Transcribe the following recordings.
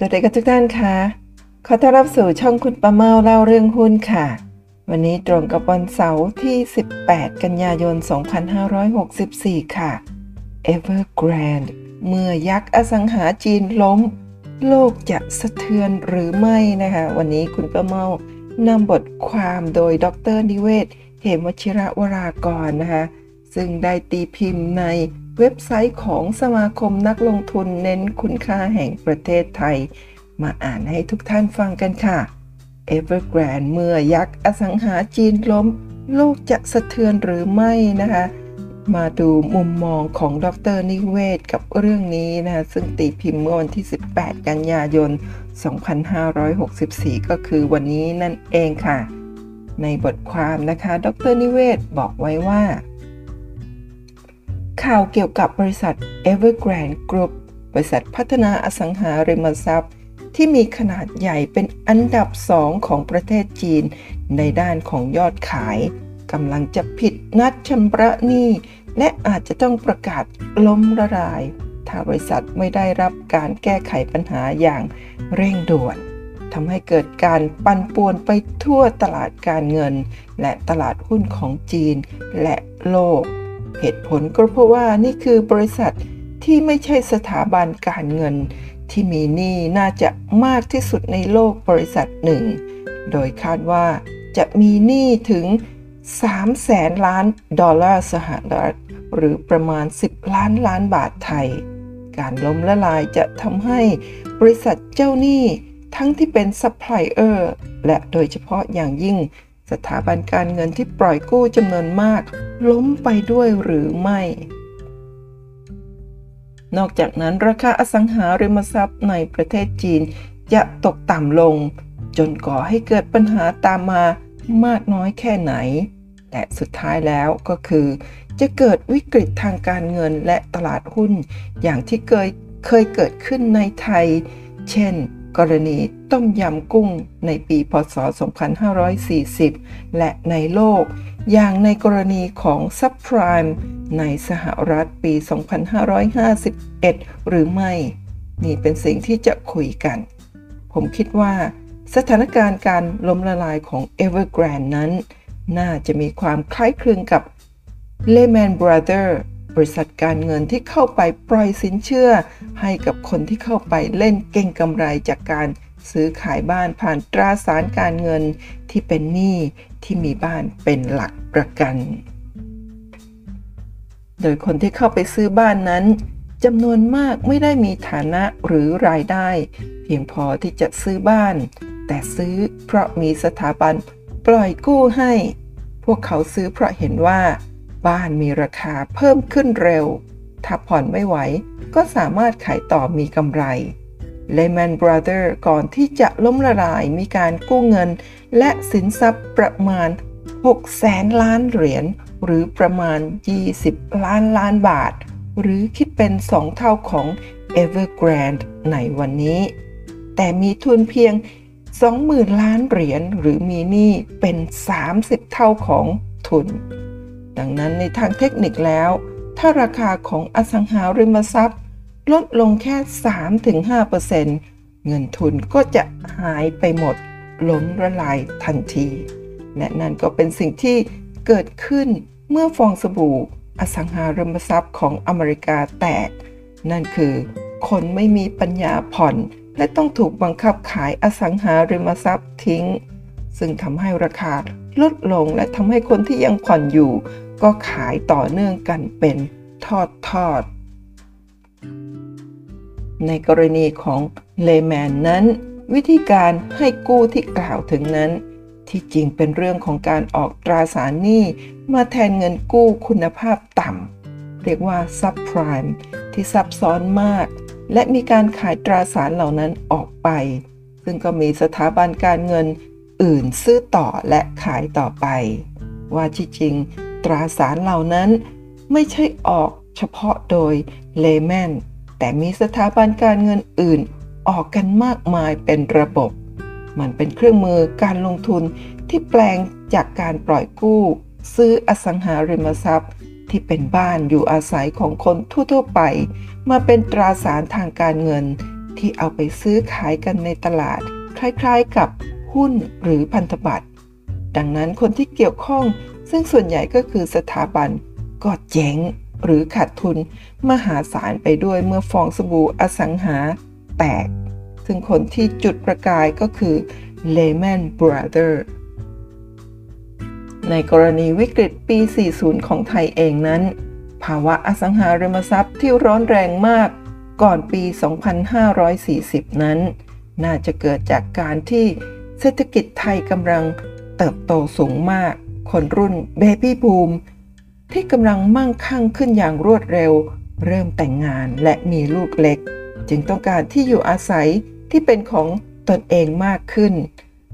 สวัสดีกับทุกท่านค่ะ ขอต้อนรับสู่ช่องคุณประเมาเล่าเรื่องหุ้นค่ะ วันนี้ตรงกับวันเสาร์ที่ 18 กันยายน 2564 ค่ะ Evergrande เมื่อยักษ์อสังหาจีนล้ม โลกจะสะเทือนหรือไม่นะคะ วันนี้คุณประเมานำบทความโดยดรนิเวศ เหมวชิระวรากรนะคะ ซึ่งได้ตีพิมพ์ใน เว็บไซต์ของสมาคมนักลงทุนเน้นคุณค่าแห่งประเทศไทย มาอ่านให้ทุกท่านฟังกันค่ะ Evergrande เมื่อยักษ์อสังหาจีนล้ม โลกจะสะเทือนหรือไม่นะคะ มาดูมุมมองของดรนิเวศกับเรื่องนี้นะคะซึ่งตีพิมพ์เมื่อวันที่ 18 กันยายน 2564 ก็คือวันนี้นั่นเองค่ะ ในบทความนะคะ ดรนิเวศบอกไว้ว่า ข่าวเกี่ยวกับบริษัท Evergrande Group บริษัทพัฒนาอสังหาริมทรัพย์ ที่มีขนาดใหญ่เป็นอันดับสองของประเทศจีน ในด้านของยอดขายกำลังจะผิดนัดชำระหนี้และอาจจะต้องประกาศล้มละลาย ถ้าบริษัทไม่ได้รับการแก้ไขปัญหาอย่างเร่งด่วนทำให้เกิดการปั่นป่วนไปทั่วตลาดการเงิน และตลาดหุ้นของจีนและโลก เหตุผลก็เพราะว่านี่คือบริษัทที่ไม่ใช่สถาบันการเงิน ที่มีหนี้น่าจะมากที่สุดในโลกบริษัทหนึ่ง โดยคาดว่าจะมีหนี้ถึง 3 แสนล้านดอลลาร์สหรัฐ หรือประมาณ 10 ล้านล้านบาทไทย การล้มละลายจะทำให้บริษัทเจ้าหนี้ทั้งที่เป็นซัพพลายเออร์และโดยเฉพาะอย่างยิ่ง สถาบันการเงินที่ปล่อยกู้จำนวนมาก ล้มไปด้วยหรือไม่ นอกจากนั้นราคาอสังหาริมทรัพย์ในประเทศจีนจะตกต่ำลง จนก่อให้เกิดปัญหาตามมามากน้อยแค่ไหนและสุดท้ายแล้วก็คือ จะเกิดวิกฤตทางการเงินและตลาดหุ้น อย่างที่เคยเคยเกิดขึ้นในไทย เช่น กรณีต้มยำกุ้งในปีพศ 2540 และในโลก อย่างในกรณีของซับพรม์ในสหรัฐปี 2551 หรือไม่ นี่เป็นสิ่งที่จะคุยกัน ผมคิดว่า สถานการณ์การล้มละลายของ Evergrande นั้น น่าจะมีความคล้ายคลึงกับ Lehman Brothers บริษัทการเงินที่เข้าไปปล่อยสินเชื่อ ให้กับคนที่เข้าไปเล่นเก่งกำไรจากการซื้อขายบ้านผ่านตราสารการเงินที่เป็นหนี้ที่มีบ้านเป็นหลักประกัน โดยคนที่เข้าไปซื้อบ้านนั้นจำนวนมากไม่ได้มีฐานะหรือรายได้ เพียงพอที่จะซื้อบ้าน แต่ซื้อเพราะมีสถาบันปล่อยกู้ให้ พวกเขาซื้อเพราะเห็นว่า บ้านมีราคาเพิ่มขึ้นเร็ว ถ้าผ่อนไม่ไหว ก็สามารถขายต่อมีกำไร Lehman Brothers ก่อนที่จะล้มละลายมีการกู้เงิน และสินทรัพย์ประมาณ 6 แสนล้านเหรียญหรือประมาณ 20 ล้านล้านบาท หรือคิดเป็น 2 เท่าของ Evergrande ในวันนี้ แต่มีทุนเพียง 20,000 ล้านเหรียญหรือมีหนี้เป็น 30 เท่าของทุน ดังนั้นในทางเทคนิคแล้ว ถ้าราคาของอสังหาริมทรัพย์ ลดลงแค่ 3-5%เงินทุนก็จะหายไปหมดล้มละลายทันที และนั่นก็เป็นสิ่งที่เกิดขึ้นเมื่อฟองสบู่อสังหาริมทรัพย์ของอเมริกาแตก นั่นคือ คนไม่มีปัญญาผ่อน และต้องถูกบังคับขายอสังหาริมทรัพย์ทิ้ง ซึ่งทำให้ราคาลดลงและทำให้คนที่ยังผ่อนอยู่ ก็ขายต่อเนื่องกันเป็นทอดทอด ในกรณีของเลแมนนั้น วิธีการให้กู้ที่กล่าวถึงนั้น ที่จริงเป็นเรื่องของการออกตราสารหนี้มาแทนเงินกู้คุณภาพต่ำเรียกว่าซับไพรม์ที่ซับซ้อนมาก และมีการขายตราสารเหล่านั้นออกไป ซึ่งก็มีสถาบันการเงินอื่นซื้อต่อและขายต่อไป ว่าที่จริง ตราสารเหล่านั้นไม่ใช่ออกเฉพาะโดยเลแมนแต่มีสถาบันการเงินอื่นออกกันมากมายเป็นระบบ มันเป็นเครื่องมือการลงทุนที่แปลงจากการปล่อยกู้ ซื้ออสังหาริมทรัพย์ ที่เป็นบ้านอยู่อาศัยของคนทั่วๆไป มาเป็นตราสารทางการเงิน ที่เอาไปซื้อขายกันในตลาด คล้ายๆกับหุ้นหรือพันธบัตร ดังนั้นคนที่เกี่ยวข้อง ซึ่งส่วนใหญ่ก็คือสถาบันก็เจ๊งหรือขาดทุนมหาศาลไปด้วยเมื่อฟองสบู่อสังหาแตก ซึ่งคนที่จุดประกายก็คือ Lehman Brothers ในกรณีวิกฤตปี 40 ของไทยเองนั้น ภาวะอสังหาริมทรัพย์ที่ร้อนแรงมากก่อนปี 2540 นั้น น่าจะเกิดจากการที่เศรษฐกิจไทยกำลังเติบโตสูงมาก คนรุ่นเบบี้บูมที่กำลังมั่งคั่งขึ้นอย่างรวดเร็ว เริ่มแต่งงานและมีลูกเล็ก จึงต้องการที่อยู่อาศัยที่เป็นของตนเองมากขึ้น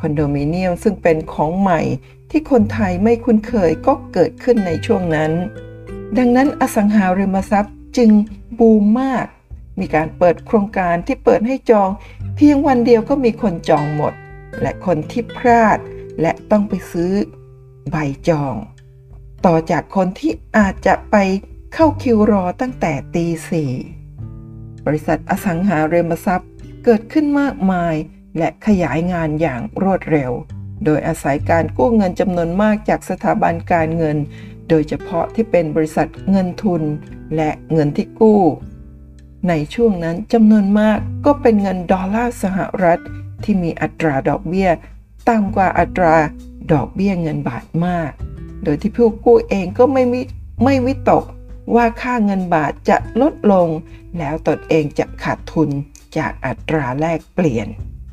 คอนโดมิเนียมซึ่งเป็นของใหม่ที่คนไทยไม่คุ้นเคยก็เกิดขึ้นในช่วงนั้น ดังนั้นอสังหาริมทรัพย์จึงบูมมาก มีการเปิดโครงการที่เปิดให้จอง เพียงวันเดียวก็มีคนจองหมด และคนที่พลาดและต้องไปซื้อ ใบจอง ต่อจากคนที่อาจจะไปเข้าคิวรอตั้งแต่ตีสี่บริษัทอสังหาริมทรัพย์เกิดขึ้นมากมายและขยายงานอย่างรวดเร็ว โดยอาศัยการกู้เงินจำนวนมากจากสถาบันการเงิน โดยเฉพาะที่เป็นบริษัทเงินทุนและเงินที่กู้ ในช่วงนั้นจำนวนมากก็เป็นเงินดอลลาร์สหรัฐที่มีอัตราดอกเบี้ยต่ำกว่าอัตรา ดอกเบี้ยเงินบาทมาก โดยที่ผู้กู้เองก็ไม่มิไม่วิตกว่าค่าเงินบาทจะลดลง แล้วตนเองจะขาดทุนจากอัตราแลกเปลี่ยน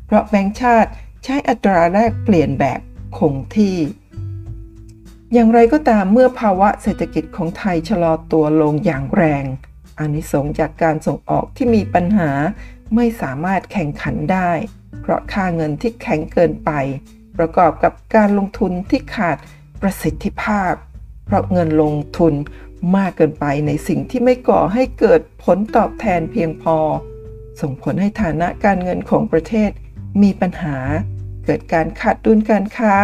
เพราะแบงก์ชาติใช้อัตราแลกเปลี่ยนแบบคงที่ อย่างไรก็ตามเมื่อภาวะเศรษฐกิจของไทยชะลอตัวลงอย่างแรงอานิสงจากการส่งออกที่มีปัญหาไม่สามารถแข่งขันได้ เพราะค่าเงินที่แข็งเกินไป ประกอบกับการลงทุนที่ขาดประสิทธิภาพ เพราะเงินลงทุนมากเกินไปในสิ่งที่ไม่ก่อให้เกิดผลตอบแทนเพียงพอ ส่งผลให้ฐานะการเงินของประเทศมีปัญหา เกิดการขาดดุลการค้า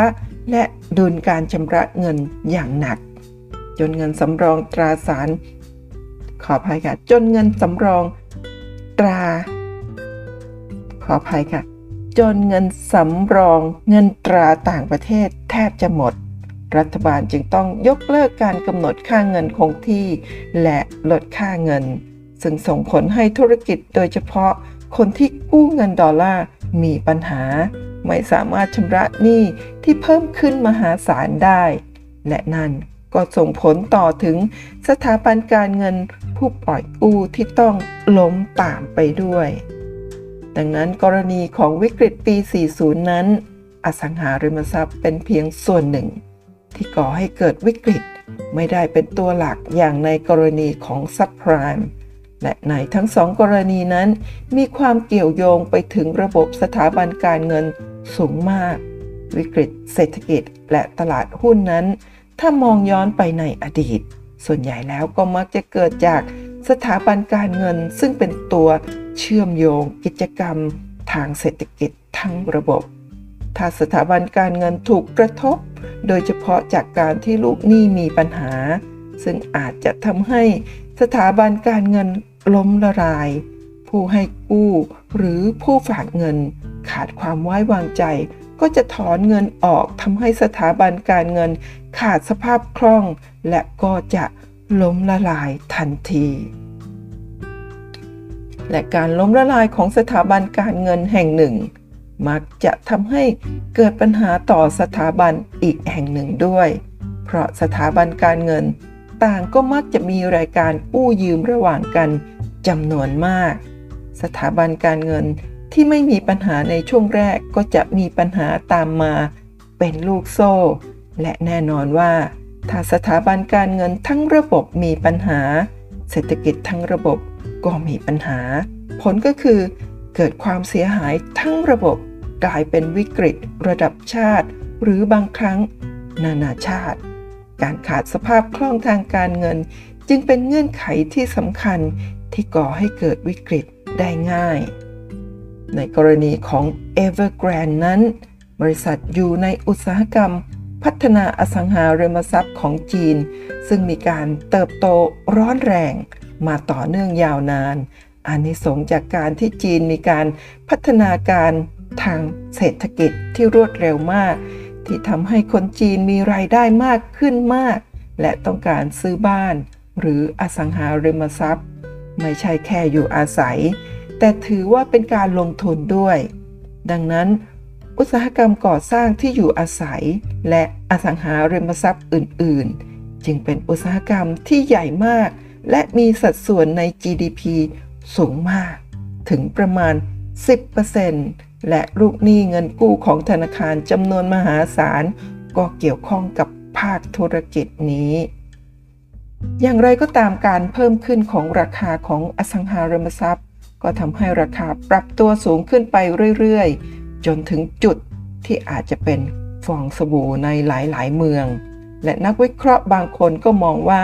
และดุลการชำระเงินอย่างหนัก จนเงินสำรองตราสาร ขออภัยค่ะจนเงินสำรองตรา ขออภัยค่ะ จนเงินสำรองเงินตราต่างประเทศแทบจะหมด รัฐบาลจึงต้องยกเลิกการกำหนดค่าเงินคงที่ และลดค่าเงิน ซึ่งส่งผลให้ธุรกิจโดยเฉพาะคนที่กู้เงินดอลลาร์มีปัญหา ไม่สามารถชำระหนี้ที่เพิ่มขึ้นมหาศาลได้ และนั่นก็ส่งผลต่อถึงสถาบันการเงินผู้ปล่อยกู้ที่ต้องล้มตามไปด้วย ดังนั้นกรณีของวิกฤตปี 40 นั้น อสังหาริมทรัพย์เป็นเพียงส่วนหนึ่ง ที่ก่อให้เกิดวิกฤตไม่ได้เป็นตัวหลักอย่างในกรณีของซับไพรม์และในทั้งสองกรณีนั้น มีความเกี่ยวโยงไปถึงระบบสถาบันการเงินสูงมาก วิกฤตเศรษฐกิจและตลาดหุ้นนั้น ถ้ามองย้อนไปในอดีต ส่วนใหญ่แล้วก็มักจะเกิดจาก สถาบันการเงินซึ่งเป็นตัวเชื่อมโยงกิจกรรมทางเศรษฐกิจทั้งระบบ ถ้าสถาบันการเงินถูกกระทบ โดยเฉพาะจากการที่ลูกหนี้มีปัญหา ซึ่งอาจจะทำให้สถาบันการเงินล้มละลาย ผู้ให้กู้หรือผู้ฝากเงินขาดความไว้วางใจ ก็จะถอนเงินออกทำให้สถาบันการเงินขาดสภาพคล่อง และก็จะ ล้มละลายทันที และการล้มละลายของสถาบันการเงินแห่งหนึ่ง มักจะทำให้เกิดปัญหาต่อสถาบันอีกแห่งหนึ่งด้วย เพราะสถาบันการเงิน ต่างก็มักจะมีรายการกู้ยืมระหว่างกันจำนวนมาก สถาบันการเงินที่ไม่มีปัญหาในช่วงแรกก็จะมีปัญหาตามมา เป็นลูกโซ่ และแน่นอนว่า ถ้าสถาบันการเงินทั้งระบบมีปัญหา เศรษฐกิจทั้งระบบก็มีปัญหา ผลก็คือ เกิดความเสียหายทั้งระบบกลายเป็นวิกฤตระดับชาติ หรือบางครั้ง นานาชาติ การขาดสภาพคล่องทางการเงิน จึงเป็นเงื่อนไขที่สำคัญที่ก่อให้เกิดวิกฤตได้ง่าย ในกรณีของ Evergrande นั้น บริษัทอยู่ในอุตสาหกรรม พัฒนาอสังหาริมทรัพย์ของจีน ซึ่งมีการเติบโตร้อนแรง มาต่อเนื่องยาวนานอานิสงส์จากการที่จีนมีการพัฒนาการทางเศรษฐกิจที่รวดเร็วมาก ที่ทำให้คนจีนมีรายได้มากขึ้นมาก และต้องการซื้อบ้าน หรืออสังหาริมทรัพย์ ไม่ใช่แค่อยู่อาศัย แต่ถือว่าเป็นการลงทุนด้วย ดังนั้น อุตสาหกรรมก่อสร้างที่อยู่อาศัย และอสังหาริมทรัพย์อื่น ๆ จึงเป็นอุตสาหกรรมที่ใหญ่มาก และมีสัดส่วนใน GDP สูงมาก ถึงประมาณ 10%และลูกหนี้เงินกู้ของธนาคารจำนวนมหาศาล ก็เกี่ยวข้องกับภาคธุรกิจนี้ อย่างไรก็ตามการเพิ่มขึ้นของราคาของอสังหาริมทรัพย์ ก็ทำให้ราคาปรับตัวสูงขึ้นไปเรื่อยๆ จนถึงจุดที่อาจจะเป็นฟองสบู่ในหลายๆ เมือง และนักวิเคราะห์บางคนก็มองว่า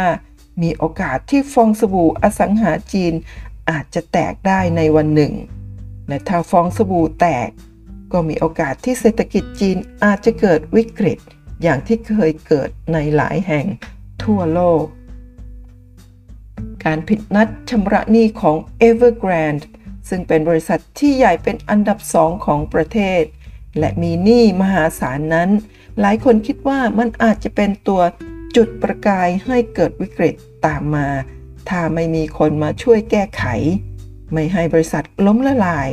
มีโอกาสที่ฟองสบู่อสังหาจีนอาจจะแตกได้ในวันหนึ่ง และถ้าฟองสบู่แตก ก็มีโอกาสที่เศรษฐกิจจีนอาจจะเกิดวิกฤต อย่างที่เคยเกิดในหลายแห่งทั่วโลก การผิดนัดชำระหนี้ของ Evergrande ซึ่งเป็นบริษัทที่ใหญ่เป็นอันดับสองของประเทศ และมีหนี้มหาศาลนั้น หลายคนคิดว่ามันอาจจะเป็นตัวจุดประกายให้เกิดวิกฤตตามมา ถ้าไม่มีคนมาช่วยแก้ไข ไม่ให้บริษัทล้มละลาย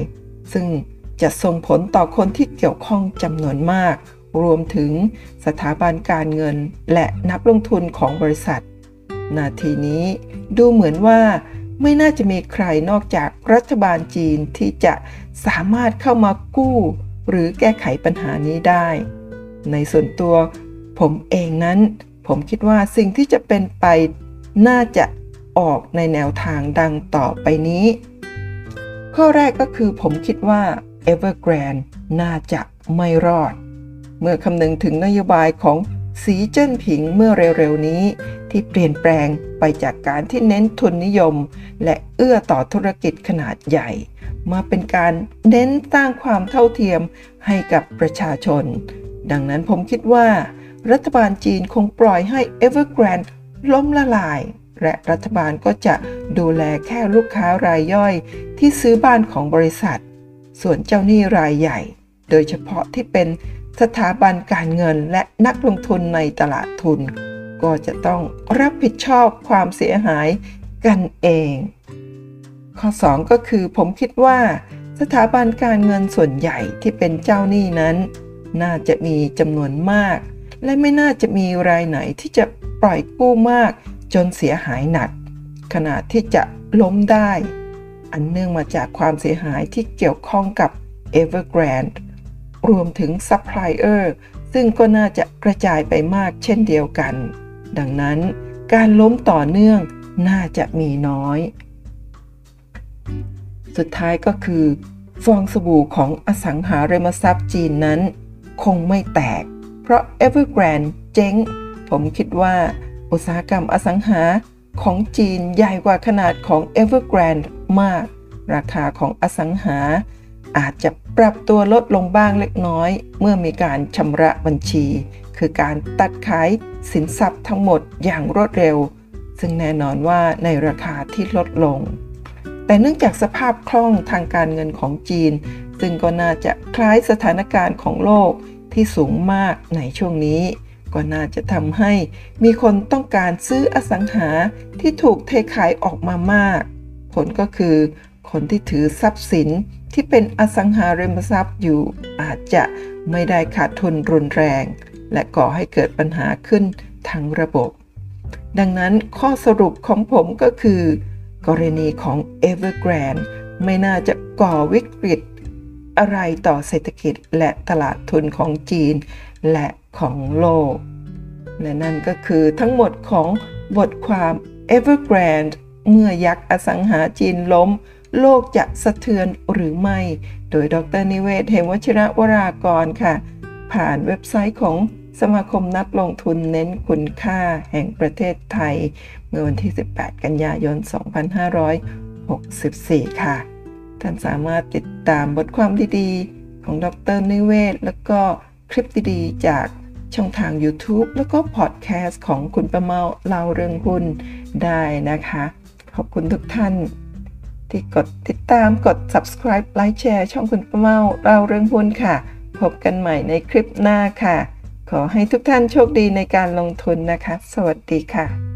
ซึ่งจะส่งผลต่อคนที่เกี่ยวข้องจำนวนมาก รวมถึงสถาบันการเงินและนักลงทุนของบริษัท นาทีนี้ดูเหมือนว่า ไม่น่าจะมีใครนอกจากรัฐบาลจีนที่จะสามารถเข้ามากู้ หรือแก้ไขปัญหานี้ได้ ในส่วนตัวผมเองนั้น ผมคิดว่าสิ่งที่จะเป็นไปน่าจะออกในแนวทางดังต่อไปนี้ ข้อแรกก็คือผมคิดว่า Evergrande น่าจะไม่รอด เมื่อคำนึงถึงนโยบายของ สีเจิ้นผิงเมื่อเร็วๆนี้ ที่เปลี่ยนแปลงไปจากการที่เน้นทุนนิยม และเอื้อต่อธุรกิจขนาดใหญ่ มาเป็นการเน้นสร้างความเท่าเทียมให้กับประชาชน ดังนั้นผมคิดว่า รัฐบาลจีนคงปล่อยให้ Evergrande ล้มละลาย และรัฐบาลก็จะดูแลแค่ลูกค้ารายย่อย ที่ซื้อบ้านของบริษัท ส่วนเจ้าหนี้รายใหญ่ โดยเฉพาะที่เป็น สถาบันการเงินและนักลงทุนในตลาดทุน ก็จะต้องรับผิดชอบความเสียหายกันเอง ข้อ 2 ก็คือผมคิดว่า สถาบันการเงินส่วนใหญ่ที่เป็นเจ้าหนี้นั้น น่าจะมีจำนวนมาก และไม่น่าจะมีรายไหนที่จะปล่อยกู้มาก จนเสียหายหนัก ขนาดที่จะล้มได้ อันเนื่องมาจากความเสียหายที่เกี่ยวข้องกับ Evergrande รวมถึงซัพพลายเออร์ซึ่งก็น่าจะกระจายไปมากเช่นเดียวกัน ดังนั้นการล้มต่อเนื่องน่าจะมีน้อย สุดท้ายก็คือ ฟองสบู่ของอสังหาริมทรัพย์จีนนั้น คงไม่แตก เพราะ Evergrande เจ๊ง ผมคิดว่า อุตสาหกรรมอสังหาของจีนใหญ่กว่าขนาดของ Evergrande มาก ราคาของอสังหา อาจจะปรับตัวลดลงบ้างเล็กน้อย เมื่อมีการชำระบัญชี คือการตัดขายสินทรัพย์ทั้งหมดอย่างรวดเร็ว ซึ่งแน่นอนว่าในราคาที่ลดลง แต่เนื่องจากสภาพคล่องทางการเงินของจีน ซึ่งก็น่าจะคล้ายสถานการณ์ของโลกที่สูงมากในช่วงนี้ ก็น่าจะทำให้มีคนต้องการซื้ออสังหาที่ถูกเทขายออกมามาก ผลก็คือ คนที่ถือทรัพย์สินที่เป็นอสังหาริมทรัพย์อยู่ อาจจะไม่ได้ขาดทุนรุนแรง และก่อให้เกิดปัญหาขึ้นทั้งระบบ ดังนั้นข้อสรุปของผมก็คือ กรณีของ Evergrande ไม่น่าจะก่อวิกฤต อะไรต่อเศรษฐกิจและตลาดทุนของจีนและของโลก และนั่นก็คือทั้งหมดของบทความ Evergrande เมื่อยักษ์อสังหาจีนล้ม โลกจะสะเทือนหรือไม่ โดยดรนิเวศเหมวชิระวรากรค่ะ ผ่านเว็บไซต์ของสมาคมนักลงทุนเน้นคุณค่าแห่งประเทศไทย เมื่อวันที่ 18 กันยายน 2564 ค่ะ ท่านสามารถติดตามบทความดีๆ ของดรนิเวศ แล้วก็คลิปดีๆ จากช่องทาง YouTube แล้วก็พอดแคสต์ของคุณประเมาเล่าเรื่องหุ้นได้นะคะ ขอบคุณทุกท่าน ที่กดติดตามกด subscribe ไลค์แชร์ช่องคุณป้าเมาเราเรื่องหุ้นค่ะ พบกันใหม่ในคลิปหน้าค่ะ ขอให้ทุกท่านโชคดีในการลงทุนนะคะ สวัสดีค่ะ